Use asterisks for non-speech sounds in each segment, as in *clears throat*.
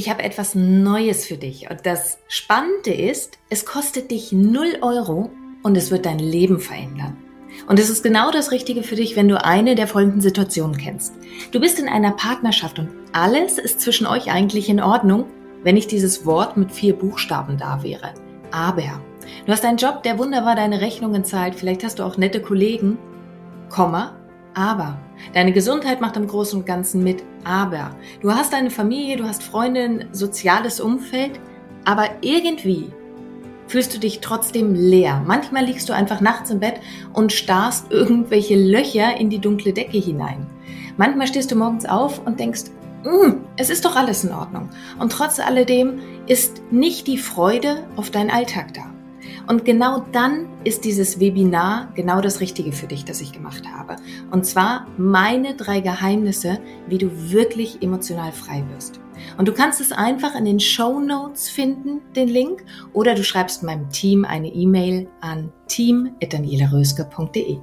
ich habe etwas Neues für dich. Und das Spannende ist, es kostet dich 0 Euro und es wird dein Leben verändern. Und es ist genau das Richtige für dich, wenn du eine der folgenden Situationen kennst. Du bist in einer Partnerschaft und alles ist zwischen euch eigentlich in Ordnung, wenn nicht dieses Wort mit vier Buchstaben da wäre. Aber. Du hast einen Job, der wunderbar deine Rechnungen zahlt. Vielleicht hast du auch nette Kollegen. Komma. Aber. Deine Gesundheit macht im Großen und Ganzen mit. Aber. Du hast eine Familie, du hast Freunde, ein soziales Umfeld. Aber irgendwie fühlst du dich trotzdem leer. Manchmal liegst du einfach nachts im Bett und starrst irgendwelche Löcher in die dunkle Decke hinein. Manchmal stehst du morgens auf und denkst, mm, es ist doch alles in Ordnung. Und trotz alledem ist nicht die Freude auf deinen Alltag da. Und genau dann ist dieses Webinar genau das Richtige für dich, das ich gemacht habe. Und zwar meine drei Geheimnisse, wie du wirklich emotional frei wirst. Und du kannst es einfach in den Show Notes finden, den Link, oder du schreibst meinem Team eine E-Mail an team.danielaröske.de.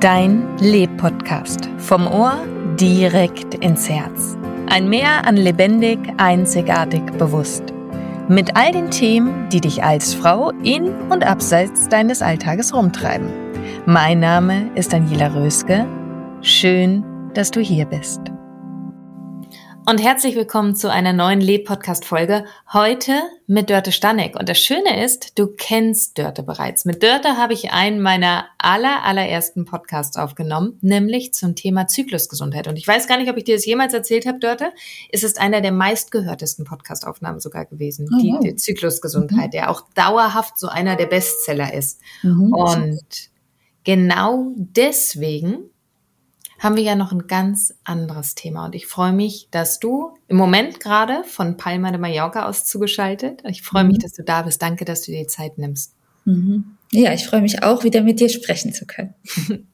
Dein Leb-Podcast. Vom Ohr direkt ins Herz. Ein Meer an lebendig, einzigartig, bewusst. Mit all den Themen, die dich als Frau in und abseits deines Alltages rumtreiben. Mein Name ist Daniela Röske. Schön, dass du hier bist und herzlich willkommen zu einer neuen Leb-Podcast-Folge. Heute mit Dörte Stanek. Und das Schöne ist, du kennst Dörte bereits. Mit Dörte habe ich einen meiner aller, allerersten Podcasts aufgenommen, nämlich zum Thema Zyklusgesundheit. Und ich weiß gar nicht, ob ich dir das jemals erzählt habe, Dörte. Es ist einer der meistgehörtesten Podcast-Aufnahmen sogar gewesen, oh, die, die Zyklusgesundheit, mhm. der auch dauerhaft so einer der Bestseller ist. Mhm. Und genau deswegen haben wir ja noch ein ganz anderes Thema. Und ich freue mich, dass du im Moment gerade von Palma de Mallorca aus zugeschaltet. Ich freue mich, mhm. dass du da bist. Danke, dass du dir die Zeit nimmst. Mhm. Ja, ich freue mich auch, wieder mit dir sprechen zu können. *laughs*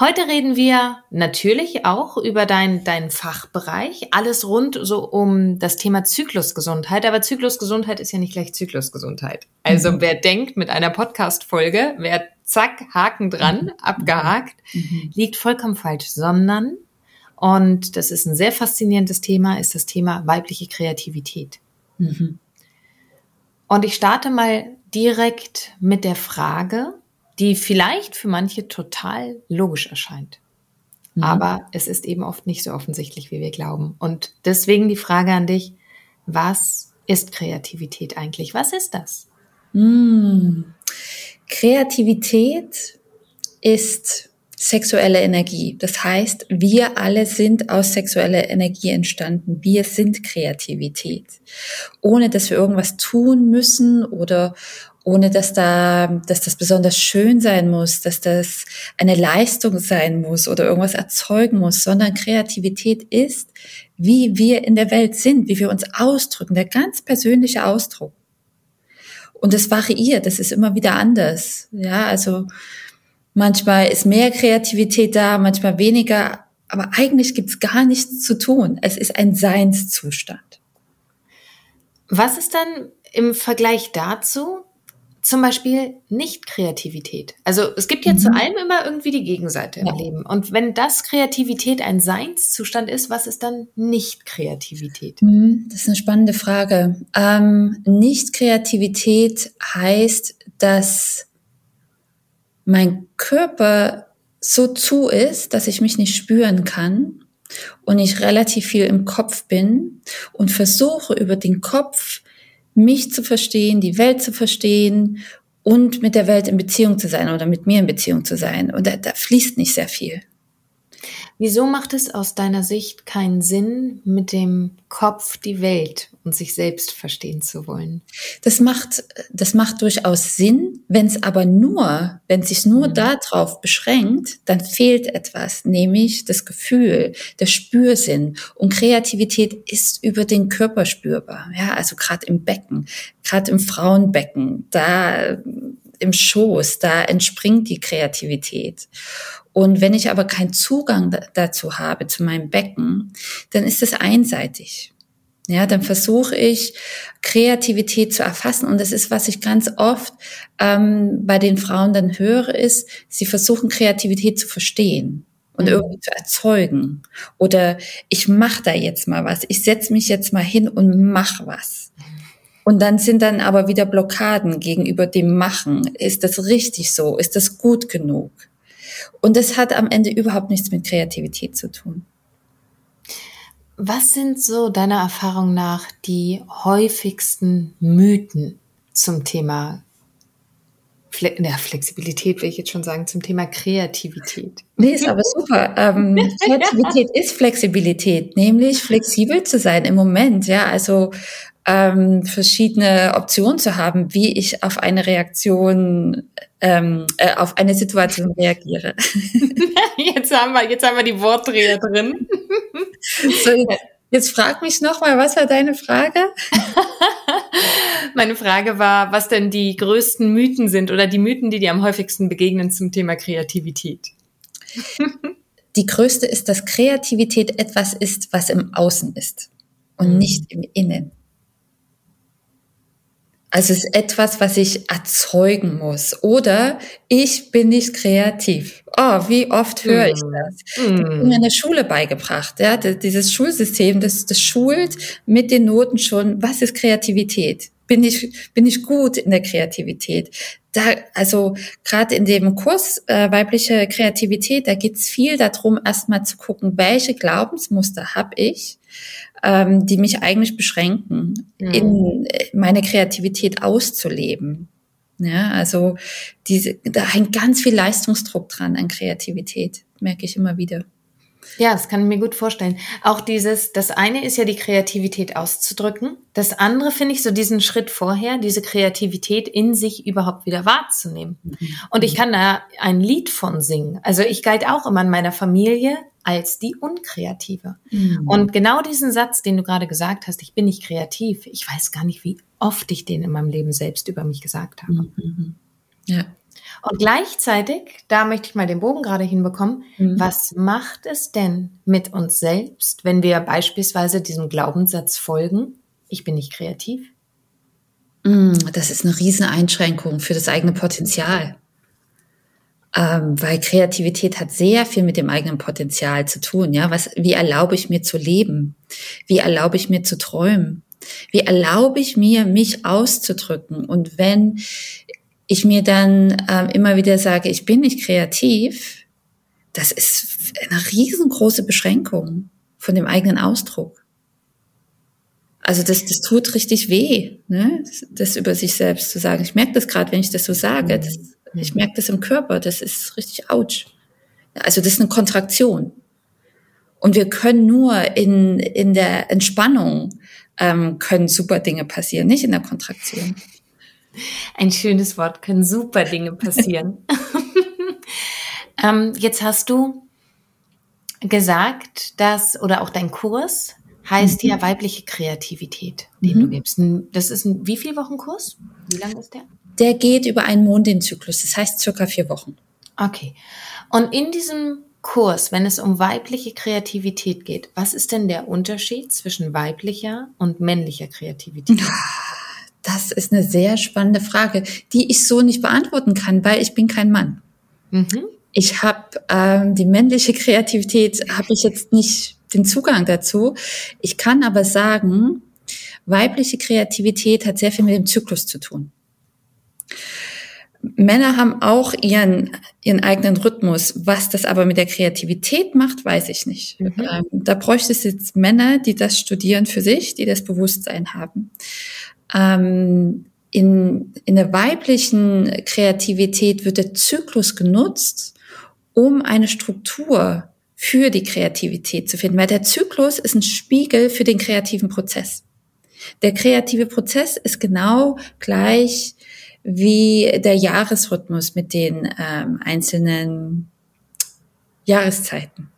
Heute reden wir natürlich auch über deinen dein Fachbereich, alles rund so um das Thema Zyklusgesundheit. Aber Zyklusgesundheit ist ja nicht gleich Zyklusgesundheit. Also mhm. wer denkt mit einer Podcast-Folge, wer zack, Haken dran, mhm. abgehakt, mhm. liegt vollkommen falsch, sondern, und das ist ein sehr faszinierendes Thema, ist das Thema weibliche Kreativität. Mhm. Und ich starte mal direkt mit der Frage, die vielleicht für manche total logisch erscheint. Mhm. Aber es ist eben oft nicht so offensichtlich, wie wir glauben. Und deswegen die Frage an dich, was ist Kreativität eigentlich? Was ist das? Mhm. Kreativität ist sexuelle Energie. Das heißt, wir alle sind aus sexueller Energie entstanden. Wir sind Kreativität. Ohne dass wir irgendwas tun müssen oder ohne dass da, dass das besonders schön sein muss, dass das eine Leistung sein muss oder irgendwas erzeugen muss, sondern Kreativität ist, wie wir in der Welt sind, wie wir uns ausdrücken, der ganz persönliche Ausdruck. Und es variiert, es ist immer wieder anders. Ja, also manchmal ist mehr Kreativität da, manchmal weniger, aber eigentlich gibt's gar nichts zu tun. Es ist ein Seinszustand. Was ist dann im Vergleich dazu zum Beispiel Nicht-Kreativität. Also es gibt ja mhm. zu allem immer irgendwie die Gegenseite ja. im Leben. Und wenn das Kreativität ein Seinszustand ist, was ist dann Nicht-Kreativität? Mhm, das ist eine spannende Frage. Ähm, Nicht-Kreativität heißt, dass mein Körper so zu ist, dass ich mich nicht spüren kann und ich relativ viel im Kopf bin und versuche über den Kopf mich zu verstehen, die Welt zu verstehen und mit der Welt in Beziehung zu sein oder mit mir in Beziehung zu sein. Und da, da fließt nicht sehr viel. Wieso macht es aus deiner Sicht keinen Sinn, mit dem Kopf die Welt und sich selbst verstehen zu wollen? Das macht, das macht durchaus Sinn. Wenn es aber nur, wenn es sich nur mhm. darauf beschränkt, dann fehlt etwas, nämlich das Gefühl, der Spürsinn. Und Kreativität ist über den Körper spürbar. Ja, also gerade im Becken, gerade im Frauenbecken, da im Schoß, da entspringt die Kreativität. Und wenn ich aber keinen Zugang dazu habe, zu meinem Becken, dann ist es einseitig. Ja, dann versuche ich Kreativität zu erfassen und das ist, was ich ganz oft ähm, bei den Frauen dann höre, ist, sie versuchen Kreativität zu verstehen und mhm. irgendwie zu erzeugen oder ich mache da jetzt mal was, ich setze mich jetzt mal hin und mach was. Und dann sind dann aber wieder Blockaden gegenüber dem Machen. Ist das richtig so? Ist das gut genug? Und das hat am Ende überhaupt nichts mit Kreativität zu tun. Was sind so deiner Erfahrung nach die häufigsten Mythen zum Thema Fle ja, Flexibilität, will ich jetzt schon sagen, zum Thema Kreativität? Nee, ist aber super. Ähm, *laughs* Kreativität ist Flexibilität, nämlich flexibel zu sein im Moment. Ja, also ähm, verschiedene Optionen zu haben, wie ich auf eine Reaktion, ähm, äh, auf eine Situation reagiere. *laughs* Jetzt haben wir, jetzt haben wir die Wortdreher drin. So, jetzt, jetzt frag mich nochmal, was war deine Frage? *laughs* Meine Frage war, was denn die größten Mythen sind oder die Mythen, die dir am häufigsten begegnen zum Thema Kreativität. *laughs* Die größte ist, dass Kreativität etwas ist, was im Außen ist und mhm. nicht im Innen. Also es ist etwas, was ich erzeugen muss. Oder ich bin nicht kreativ. Oh, wie oft höre ich hm. das? Mm. Das mir in der Schule beigebracht. Ja, dieses Schulsystem, das, das schult mit den Noten schon, was ist Kreativität? Bin ich, bin ich gut in der Kreativität? Da, also gerade in dem Kurs äh, weibliche Kreativität, da geht's viel darum, erstmal zu gucken, welche Glaubensmuster habe ich ähm, die mich eigentlich beschränken, mhm. in äh, meine Kreativität auszuleben. Ja, also diese, da hängt ganz viel Leistungsdruck dran an Kreativität, merke ich immer wieder. Ja, das kann ich mir gut vorstellen. Auch dieses, das eine ist ja die Kreativität auszudrücken. Das andere finde ich so diesen Schritt vorher, diese Kreativität in sich überhaupt wieder wahrzunehmen. Mhm. Und ich kann da ein Lied von singen. Also ich galt auch immer in meiner Familie als die Unkreative. Mhm. Und genau diesen Satz, den du gerade gesagt hast, ich bin nicht kreativ, ich weiß gar nicht, wie oft ich den in meinem Leben selbst über mich gesagt habe. Mhm. Ja. Und gleichzeitig, da möchte ich mal den Bogen gerade hinbekommen, mhm. was macht es denn mit uns selbst, wenn wir beispielsweise diesem Glaubenssatz folgen, ich bin nicht kreativ? Mhm, das ist eine Rieseneinschränkung für das eigene Potenzial ähm, weil Kreativität hat sehr viel mit dem eigenen Potenzial zu tun. Ja, was, wie erlaube ich mir zu leben? Wie erlaube ich mir zu träumen? Wie erlaube ich mir, mich auszudrücken? Und wenn ich mir dann ähm, immer wieder sage, ich bin nicht kreativ, das ist eine riesengroße Beschränkung von dem eigenen Ausdruck. Also das, das tut richtig weh, ne? das über sich selbst zu sagen. Ich merke das gerade, wenn ich das so sage. Das ich merke das im Körper, das ist richtig ouch. Also das ist eine Kontraktion. Und wir können nur in, in der Entspannung ähm, können super Dinge passieren, nicht in der Kontraktion. Ein schönes Wort, können super Dinge passieren. *laughs* ähm, jetzt hast du gesagt, dass, oder auch dein Kurs heißt mhm. ja weibliche Kreativität, den mhm. du gibst. Das ist ein, wie viel Wochen Kurs? Wie lang ist der? der geht über einen Mondinzyklus, das heißt circa vier Wochen. Okay. Und in diesem Kurs, wenn es um weibliche Kreativität geht, was ist denn der Unterschied zwischen weiblicher und männlicher Kreativität? *laughs* Das ist eine sehr spannende Frage, die ich so nicht beantworten kann, weil ich bin kein Mann. Mhm. Ich habe ähm, die männliche Kreativität, habe ich jetzt nicht den Zugang dazu. Ich kann aber sagen, weibliche Kreativität hat sehr viel mit dem Zyklus zu tun. Männer haben auch ihren, ihren eigenen Rhythmus. Was das aber mit der Kreativität macht, weiß ich nicht. Mhm. Ähm, da bräuchte es jetzt Männer, die das studieren für sich, die das Bewusstsein haben. Ähm, in, in der weiblichen Kreativität wird der Zyklus genutzt, um eine Struktur für die Kreativität zu finden, weil der Zyklus ist ein Spiegel für den kreativen Prozess. Der kreative Prozess ist genau gleich wie der Jahresrhythmus mit den ähm, einzelnen Jahreszeiten.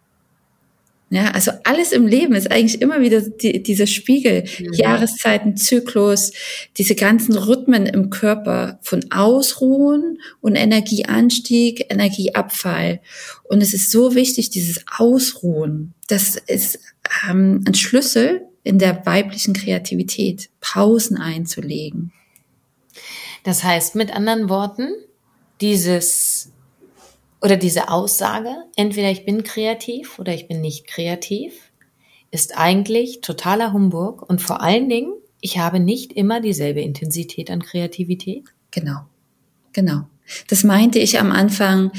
Ja, also alles im Leben ist eigentlich immer wieder die, dieser Spiegel, mhm. Jahreszeiten, Zyklus, diese ganzen Rhythmen im Körper von Ausruhen und Energieanstieg, Energieabfall. Und es ist so wichtig, dieses Ausruhen. Das ist ähm, ein Schlüssel in der weiblichen Kreativität, Pausen einzulegen. Das heißt, mit anderen Worten, dieses oder diese Aussage, entweder ich bin kreativ oder ich bin nicht kreativ, ist eigentlich totaler Humbug und vor allen Dingen, ich habe nicht immer dieselbe Intensität an Kreativität. Genau, genau. Das meinte ich am Anfang.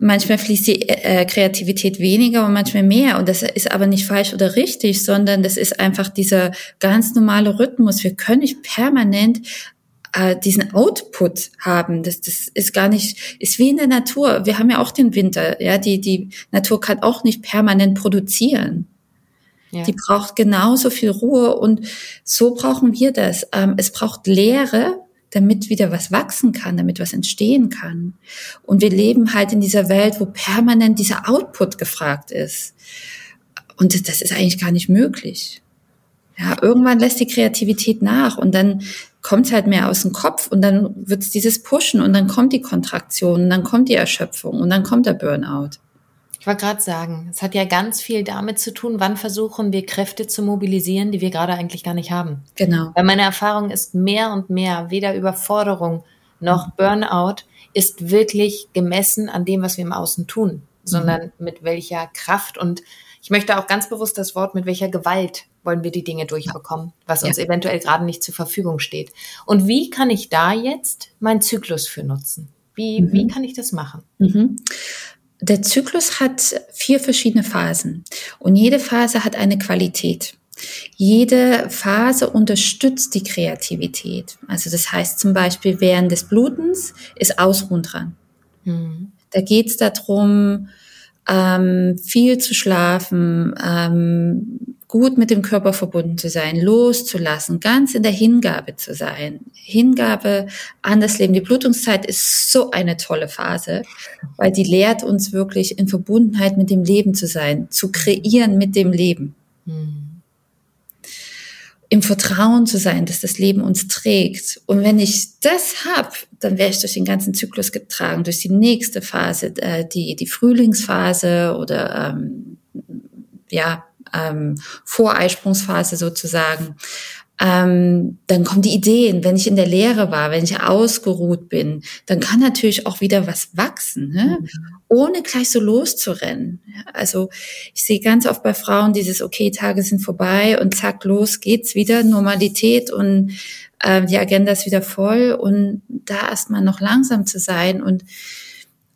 Manchmal fließt die äh, Kreativität weniger und manchmal mehr. Und das ist aber nicht falsch oder richtig, sondern das ist einfach dieser ganz normale Rhythmus. Wir können nicht permanent äh, diesen Output haben. Das, das ist gar nicht, ist wie in der Natur. Wir haben ja auch den Winter. Ja, die, die Natur kann auch nicht permanent produzieren. Ja. Die braucht genauso viel Ruhe und so brauchen wir das. Ähm, es braucht Leere, damit wieder was wachsen kann, damit was entstehen kann. Und wir leben halt in dieser Welt, wo permanent dieser Output gefragt ist. Und das ist eigentlich gar nicht möglich. Ja, irgendwann lässt die Kreativität nach und dann kommt es halt mehr aus dem Kopf und dann wird es dieses Pushen und dann kommt die Kontraktion und dann kommt die Erschöpfung und dann kommt der Burnout. Ich wollte gerade sagen, es hat ja ganz viel damit zu tun, wann versuchen wir Kräfte zu mobilisieren, die wir gerade eigentlich gar nicht haben. Genau. Weil meine Erfahrung ist mehr und mehr, weder Überforderung noch Burnout ist wirklich gemessen an dem, was wir im Außen tun, sondern mhm. mit welcher Kraft und ich möchte auch ganz bewusst das Wort, mit welcher Gewalt wollen wir die Dinge durchbekommen, was uns ja. eventuell gerade nicht zur Verfügung steht. Und wie kann ich da jetzt meinen Zyklus für nutzen? Wie, mhm. wie kann ich das machen? Mhm. Der Zyklus hat vier verschiedene Phasen und jede Phase hat eine Qualität. Jede Phase unterstützt die Kreativität. Also das heißt zum Beispiel während des Blutens ist Ausruhen dran. Mhm. Da geht es darum, ähm, viel zu schlafen, ähm, gut mit dem Körper verbunden zu sein, loszulassen, ganz in der Hingabe zu sein. Hingabe an das Leben. Die Blutungszeit ist so eine tolle Phase, weil die lehrt uns wirklich in Verbundenheit mit dem Leben zu sein, zu kreieren mit dem Leben. Mhm. Im Vertrauen zu sein, dass das Leben uns trägt. Und wenn ich das hab, dann wäre ich durch den ganzen Zyklus getragen, durch die nächste Phase, äh, die, die Frühlingsphase oder ähm, ja, ähm, Voreisprungsphase sozusagen. Ähm, dann kommen die Ideen, wenn ich in der Lehre war, wenn ich ausgeruht bin, dann kann natürlich auch wieder was wachsen, ne? Mhm. ohne gleich so loszurennen. Also ich sehe ganz oft bei Frauen dieses, okay, Tage sind vorbei und zack, los geht's wieder, Normalität und äh, die Agenda ist wieder voll und da erstmal noch langsam zu sein und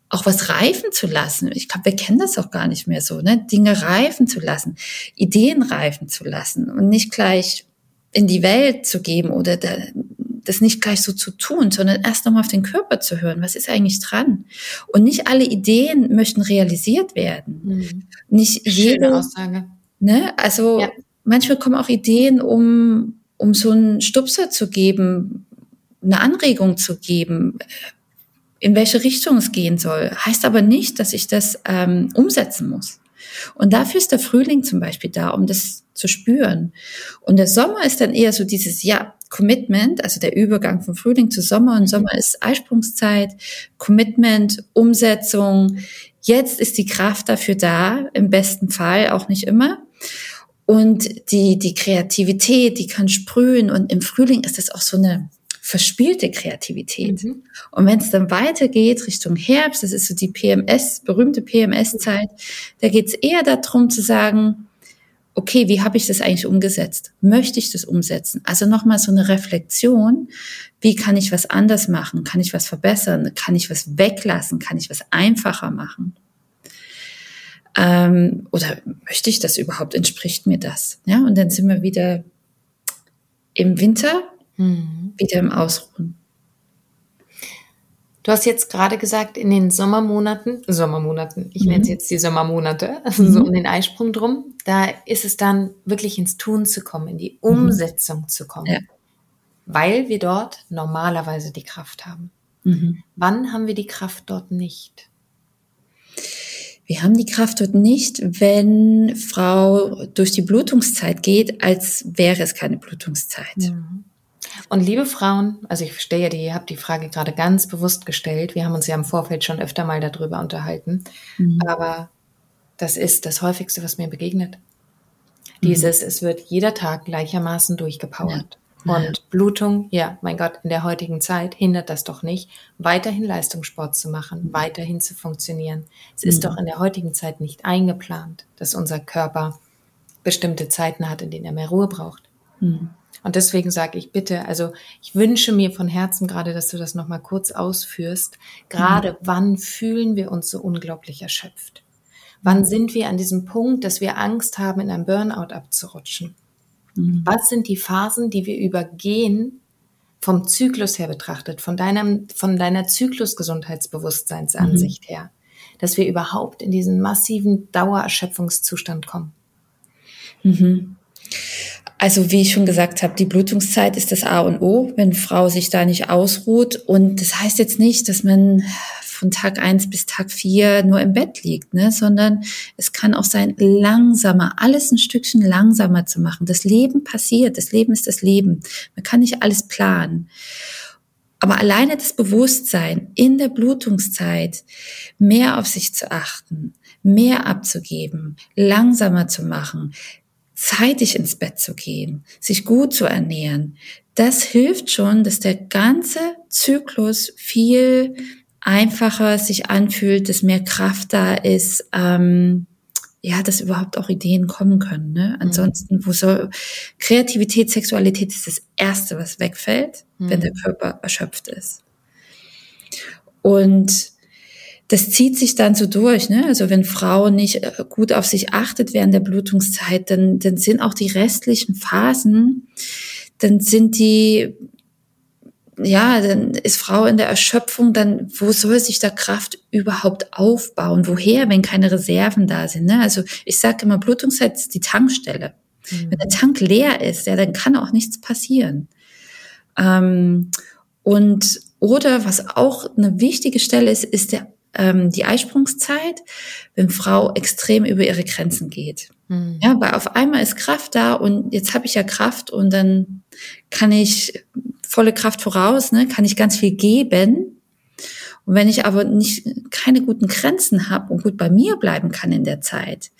auch was reifen zu lassen. Ich glaube, wir kennen das auch gar nicht mehr so, ne? Dinge reifen zu lassen, Ideen reifen zu lassen und nicht gleich in die Welt zu geben oder da, das nicht gleich so zu tun, sondern erst nochmal auf den Körper zu hören. Was ist eigentlich dran? Und nicht alle Ideen möchten realisiert werden. Mhm. Nicht Schöne jede Aussage. Ne? Also ja. manchmal kommen auch Ideen, um, um so einen Stupser zu geben, eine Anregung zu geben in welche Richtung es gehen soll. Heißt aber nicht, dass ich das ähm, umsetzen muss. Und dafür ist der Frühling zum Beispiel da, um das zu spüren. Und der Sommer ist dann eher so dieses, ja, Commitment, also der Übergang von Frühling zu Sommer. Und Sommer ist Eisprungszeit, Commitment, Umsetzung. Jetzt ist die Kraft dafür da, im besten Fall, auch nicht immer. Und die, die Kreativität, die kann sprühen. Und im Frühling ist das auch so eine, verspielte Kreativität. Mhm. Und wenn es dann weitergeht Richtung Herbst, das ist so die PMS, berühmte PMS-Zeit, da geht es eher darum zu sagen, okay, wie habe ich das eigentlich umgesetzt? Möchte ich das umsetzen? Also nochmal so eine Reflexion, wie kann ich was anders machen? Kann ich was verbessern? Kann ich was weglassen? Kann ich was einfacher machen? Ähm, oder möchte ich das überhaupt? Entspricht mir das? Ja, und dann sind wir wieder im Winter mhm. wieder im Ausruhen. Du hast jetzt gerade gesagt, in den Sommermonaten, Sommermonaten, ich mhm. nenne es jetzt die Sommermonate, also *laughs* so um den Eisprung drum, da ist es dann wirklich ins Tun zu kommen, in die mhm. Umsetzung zu kommen. Ja. Weil wir dort normalerweise die Kraft haben. Mhm. Wann haben wir die Kraft dort nicht? Wir haben die Kraft dort nicht, wenn Frau durch die Blutungszeit geht, als wäre es keine Blutungszeit. Mhm. Und liebe Frauen, also ich verstehe ja, die, ihr habt die Frage gerade ganz bewusst gestellt. Wir haben uns ja im Vorfeld schon öfter mal darüber unterhalten. Mhm. Aber das ist das häufigste, was mir begegnet. Dieses, es wird jeder Tag gleichermaßen durchgepowert. Ja. Und Blutung, ja, mein Gott, in der heutigen Zeit hindert das doch nicht, weiterhin Leistungssport zu machen, mhm. weiterhin zu funktionieren. Es ist mhm. doch in der heutigen Zeit nicht eingeplant, dass unser Körper bestimmte Zeiten hat, in denen er mehr Ruhe braucht. Und deswegen sage ich bitte, also ich wünsche mir von Herzen gerade, dass du das nochmal kurz ausführst. Gerade mhm. wann fühlen wir uns so unglaublich erschöpft? Wann mhm. sind wir an diesem Punkt, dass wir Angst haben, in einem Burnout abzurutschen? Mhm. Was sind die Phasen, die wir übergehen, vom Zyklus her betrachtet, von deinem, von deiner Zyklusgesundheitsbewusstseinsansicht mhm. her, dass wir überhaupt in diesen massiven Dauererschöpfungszustand kommen? Mhm. Also wie ich schon gesagt habe, die Blutungszeit ist das A und O, wenn Frau sich da nicht ausruht. Und das heißt jetzt nicht, dass man von Tag eins bis Tag vier nur im Bett liegt, ne? sondern es kann auch sein, langsamer, alles ein Stückchen langsamer zu machen. Das Leben passiert, das Leben ist das Leben. Man kann nicht alles planen. Aber alleine das Bewusstsein in der Blutungszeit mehr auf sich zu achten, mehr abzugeben, langsamer zu machen, zeitig ins Bett zu gehen, sich gut zu ernähren, das hilft schon, dass der ganze Zyklus viel einfacher sich anfühlt, dass mehr Kraft da ist, ähm, ja, dass überhaupt auch Ideen kommen können. Ne? Mhm. Ansonsten, wo soll Kreativität, Sexualität ist das Erste, was wegfällt, mhm. wenn der Körper erschöpft ist. Und das zieht sich dann so durch. Ne? Also wenn Frau nicht äh, gut auf sich achtet während der Blutungszeit, dann, dann sind auch die restlichen Phasen, dann sind die, ja, dann ist Frau in der Erschöpfung, dann wo soll sich da Kraft überhaupt aufbauen? Woher, wenn keine Reserven da sind? Ne? Also ich sage immer, Blutungszeit ist die Tankstelle. Mhm. Wenn der Tank leer ist, ja, dann kann auch nichts passieren. Ähm, und oder was auch eine wichtige Stelle ist, ist der ähm, die Eisprungszeit, wenn Frau extrem über ihre Grenzen geht. Mhm. Ja, weil auf einmal ist Kraft da und jetzt habe ich ja Kraft und dann kann ich volle Kraft voraus, ne, kann ich ganz viel geben. Und wenn ich aber nicht keine guten Grenzen habe und gut bei mir bleiben kann in der Zeit,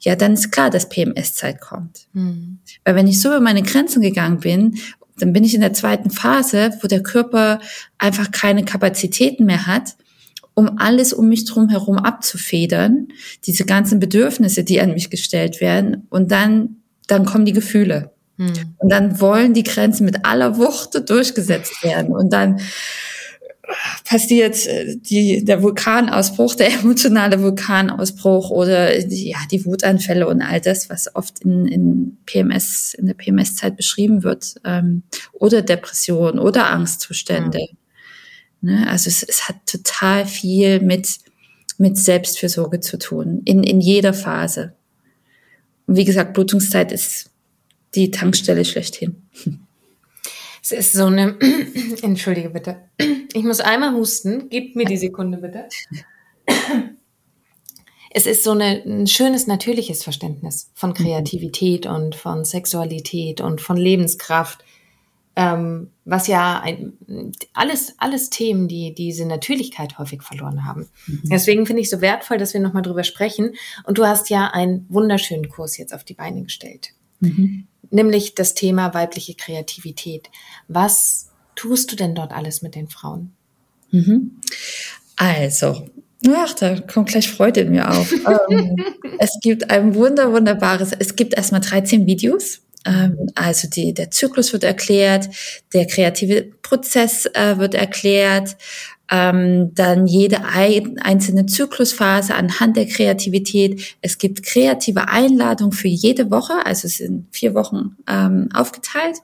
ja, dann ist klar, dass PMS-Zeit kommt. Mhm. Weil wenn ich so über meine Grenzen gegangen bin, dann bin ich in der zweiten Phase, wo der Körper einfach keine Kapazitäten mehr hat, um alles um mich drum herum abzufedern, diese ganzen Bedürfnisse, die an mich gestellt werden. Und dann, dann kommen die Gefühle. Hm. Und dann wollen die Grenzen mit aller Wucht durchgesetzt werden. Und dann passiert äh, die, der Vulkanausbruch, der emotionale Vulkanausbruch oder die, ja, die Wutanfälle und all das, was oft in, in PMS, in der PMS-Zeit beschrieben wird, ähm, oder Depression oder Angstzustände. Mhm. Ne? Also es, es hat total viel mit, mit Selbstfürsorge zu tun, in, in jeder Phase. Und wie gesagt, Blutungszeit ist die Tankstelle schlechthin. Es ist so eine, *clears throat* entschuldige bitte, ich muss einmal husten, gib mir die Sekunde bitte. Es ist so eine, ein schönes, natürliches Verständnis von. Kreativität und von Sexualität und von Lebenskraft ähm, was ja ein, alles, alles Themen, die diese Natürlichkeit häufig verloren haben. Mhm. Deswegen finde ich so wertvoll, dass wir nochmal drüber sprechen. Und du hast ja einen wunderschönen Kurs jetzt auf die Beine gestellt. Mhm. Nämlich das Thema weibliche Kreativität. Was tust du denn dort alles mit den Frauen? Mhm. Also, Ach, da kommt gleich Freude in mir auf. *laughs* ähm, es gibt ein wunder, wunderbares, es gibt erstmal 13 Videos also die, der Zyklus wird erklärt, der kreative Prozess äh, wird erklärt, ähm, dann jede ein, einzelne Zyklusphase anhand der Kreativität. Es gibt kreative Einladungen für jede Woche, also es sind vier Wochen ähm, aufgeteilt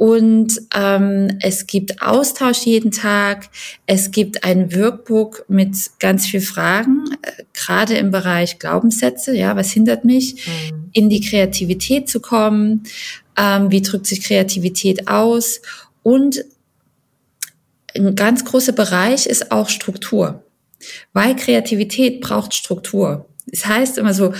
und ähm, es gibt Austausch jeden Tag. Es gibt ein Workbook mit ganz viel Fragen, äh, gerade im Bereich Glaubenssätze. Ja, was hindert mich, mhm. in die Kreativität zu kommen? Ähm, wie drückt sich Kreativität aus? Und ein ganz großer Bereich ist auch Struktur, weil Kreativität braucht Struktur. Es heißt immer so,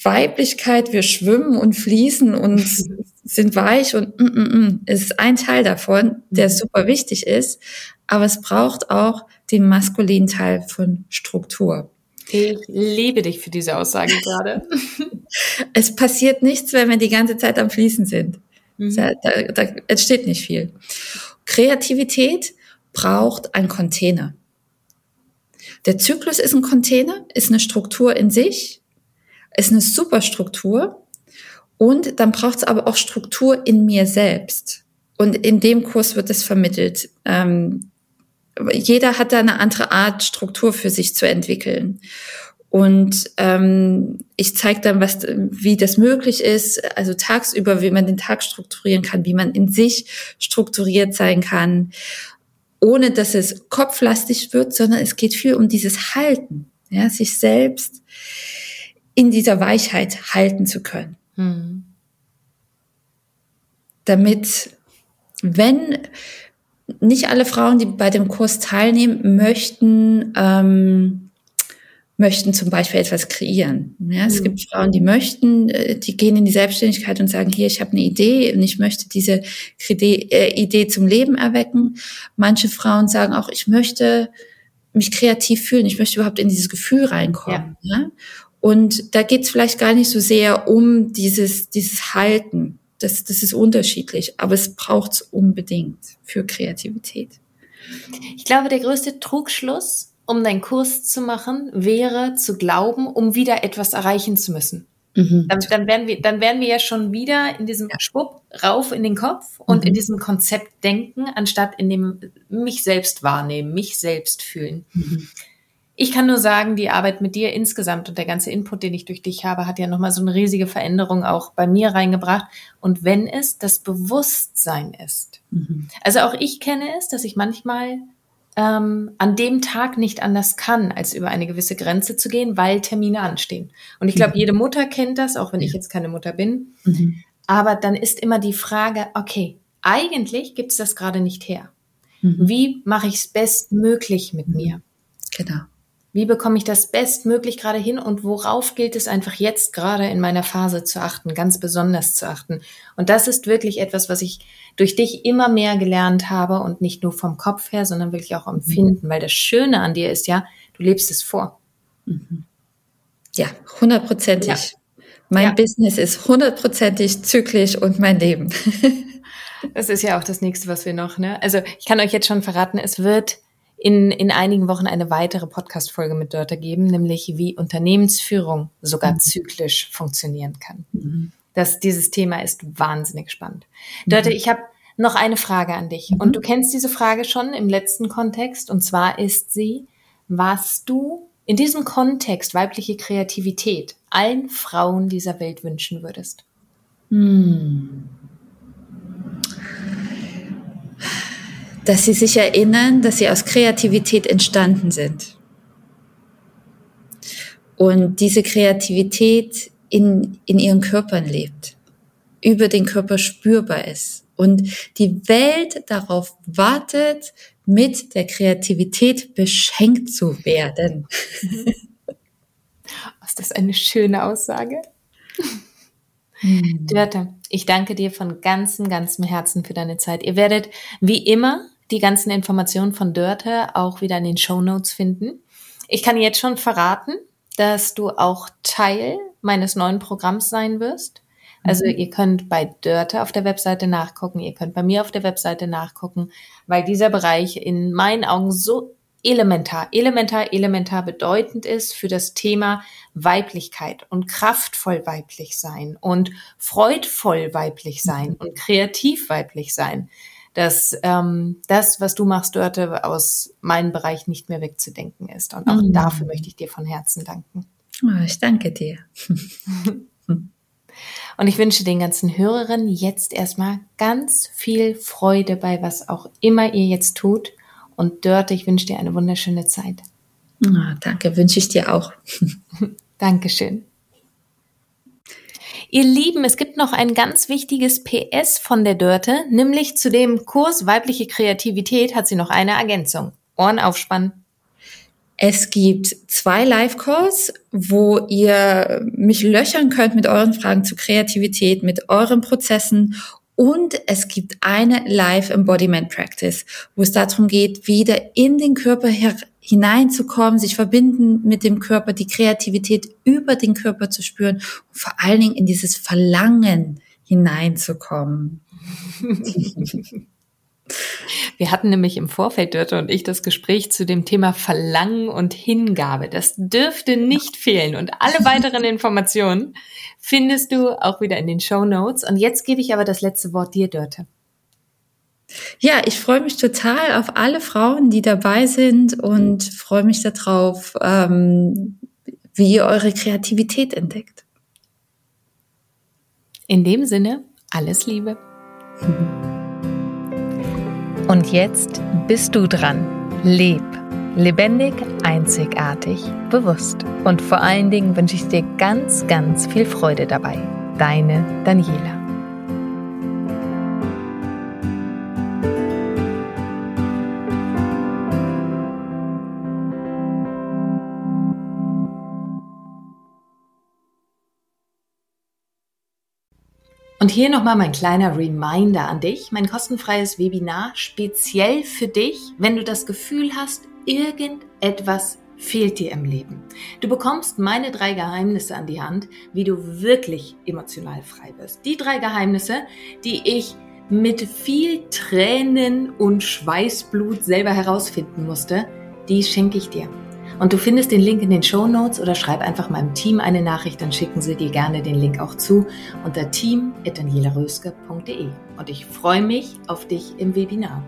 Weiblichkeit, wir schwimmen und fließen und *laughs* sind weich und mm, mm, mm, ist ein Teil davon, der mhm. super wichtig ist. Aber es braucht auch den maskulinen Teil von Struktur. Ich liebe dich für diese Aussage gerade. *laughs* es passiert nichts, wenn wir die ganze Zeit am Fließen sind. Mhm. Da, da, da entsteht nicht viel. Kreativität braucht ein Container. Der Zyklus ist ein Container, ist eine Struktur in sich, ist eine Superstruktur und dann braucht es aber auch Struktur in mir selbst. Und in dem Kurs wird es vermittelt. Ähm, jeder hat da eine andere Art, Struktur für sich zu entwickeln. Und ähm, ich zeige dann, was, wie das möglich ist, also tagsüber, wie man den Tag strukturieren kann, wie man in sich strukturiert sein kann, ohne dass es kopflastig wird, sondern es geht viel um dieses Halten, ja, sich selbst in dieser Weichheit halten zu können. Hm. Damit, wenn nicht alle Frauen, die bei dem Kurs teilnehmen, möchten, ähm, möchten zum Beispiel etwas kreieren. Ja, es mhm. gibt Frauen, die möchten, äh, die gehen in die Selbstständigkeit und sagen, hier, ich habe eine Idee und ich möchte diese Idee, äh, Idee zum Leben erwecken. Manche Frauen sagen auch, ich möchte mich kreativ fühlen, ich möchte überhaupt in dieses Gefühl reinkommen. Ja. ja? Und da geht es vielleicht gar nicht so sehr um dieses, dieses Halten. Das, das ist unterschiedlich, aber es braucht es unbedingt für Kreativität. Ich glaube, der größte Trugschluss, um deinen Kurs zu machen, wäre zu glauben, um wieder etwas erreichen zu müssen. Mhm. Dann, dann, werden wir, dann werden wir ja schon wieder in diesem Schwupp rauf in den Kopf und mhm. in diesem Konzept denken, anstatt in dem mich selbst wahrnehmen, mich selbst fühlen. Mhm. Ich kann nur sagen, die Arbeit mit dir insgesamt und der ganze Input, den ich durch dich habe, hat ja nochmal so eine riesige Veränderung auch bei mir reingebracht. Und wenn es das Bewusstsein ist. Mhm. Also auch ich kenne es, dass ich manchmal ähm, an dem Tag nicht anders kann, als über eine gewisse Grenze zu gehen, weil Termine anstehen. Und ich glaube, mhm. jede Mutter kennt das, auch wenn ja. ich jetzt keine Mutter bin. Mhm. Aber dann ist immer die Frage, okay, eigentlich gibt es das gerade nicht her. Mhm. Wie mache ich es bestmöglich mit mir? Genau. Wie bekomme ich das bestmöglich gerade hin und worauf gilt es einfach jetzt gerade in meiner Phase zu achten, ganz besonders zu achten? Und das ist wirklich etwas, was ich durch dich immer mehr gelernt habe und nicht nur vom Kopf her, sondern wirklich auch empfinden, weil das Schöne an dir ist ja, du lebst es vor. Mhm. Ja, hundertprozentig. Ja. Mein ja. Business ist hundertprozentig zyklisch und mein Leben. *laughs* das ist ja auch das nächste, was wir noch, ne? Also ich kann euch jetzt schon verraten, es wird in, in einigen Wochen eine weitere Podcast-Folge mit Dörte geben, nämlich wie Unternehmensführung sogar mhm. zyklisch funktionieren kann. Mhm. Das, dieses Thema ist wahnsinnig spannend. Dörte, mhm. ich habe noch eine Frage an dich. Und mhm. du kennst diese Frage schon im letzten Kontext. Und zwar ist sie, was du in diesem Kontext weibliche Kreativität allen Frauen dieser Welt wünschen würdest. Hm dass sie sich erinnern, dass sie aus Kreativität entstanden sind. Und diese Kreativität in, in ihren Körpern lebt, über den Körper spürbar ist. Und die Welt darauf wartet, mit der Kreativität beschenkt zu werden. *laughs* Ist das eine schöne Aussage? Hm. Dörte, ich danke dir von ganzem, ganzem Herzen für deine Zeit. Ihr werdet wie immer die ganzen Informationen von Dörte auch wieder in den Show Notes finden. Ich kann jetzt schon verraten, dass du auch Teil meines neuen Programms sein wirst. Also mhm. ihr könnt bei Dörte auf der Webseite nachgucken, ihr könnt bei mir auf der Webseite nachgucken, weil dieser Bereich in meinen Augen so elementar, elementar, elementar bedeutend ist für das Thema Weiblichkeit und kraftvoll weiblich sein und freudvoll weiblich sein mhm. und kreativ weiblich sein dass ähm, das, was du machst, Dörte, aus meinem Bereich nicht mehr wegzudenken ist. Und auch mhm. dafür möchte ich dir von Herzen danken. Oh, ich danke dir. *laughs* Und ich wünsche den ganzen Hörerinnen jetzt erstmal ganz viel Freude bei was auch immer ihr jetzt tut. Und Dörte, ich wünsche dir eine wunderschöne Zeit. Oh, danke, wünsche ich dir auch. *laughs* Dankeschön. Ihr Lieben, es gibt noch ein ganz wichtiges PS von der Dörte, nämlich zu dem Kurs Weibliche Kreativität hat sie noch eine Ergänzung. Ohren aufspannen. Es gibt zwei Live-Calls, wo ihr mich löchern könnt mit euren Fragen zu Kreativität, mit euren Prozessen Und es gibt eine Live Embodiment Practice, wo es darum geht, wieder in den Körper hineinzukommen, sich verbinden mit dem Körper, die Kreativität über den Körper zu spüren und vor allen Dingen in dieses Verlangen hineinzukommen. *laughs* Wir hatten nämlich im Vorfeld, Dörte und ich, das Gespräch zu dem Thema Verlangen und Hingabe. Das dürfte nicht fehlen. Und alle *laughs* weiteren Informationen findest du auch wieder in den Show Notes. Und jetzt gebe ich aber das letzte Wort dir, Dörte. Ja, ich freue mich total auf alle Frauen, die dabei sind und freue mich darauf, ähm, wie ihr eure Kreativität entdeckt. In dem Sinne, alles Liebe. *laughs* Und jetzt bist du dran. Leb. Lebendig, einzigartig, bewusst. Und vor allen Dingen wünsche ich dir ganz, ganz viel Freude dabei. Deine Daniela. Und hier nochmal mein kleiner Reminder an dich, mein kostenfreies Webinar speziell für dich, wenn du das Gefühl hast, irgendetwas fehlt dir im Leben. Du bekommst meine drei Geheimnisse an die Hand, wie du wirklich emotional frei wirst. Die drei Geheimnisse, die ich mit viel Tränen und Schweißblut selber herausfinden musste, die schenke ich dir. Und du findest den Link in den Show Notes oder schreib einfach meinem Team eine Nachricht, dann schicken sie dir gerne den Link auch zu unter team.danielaröske.de. Und ich freue mich auf dich im Webinar.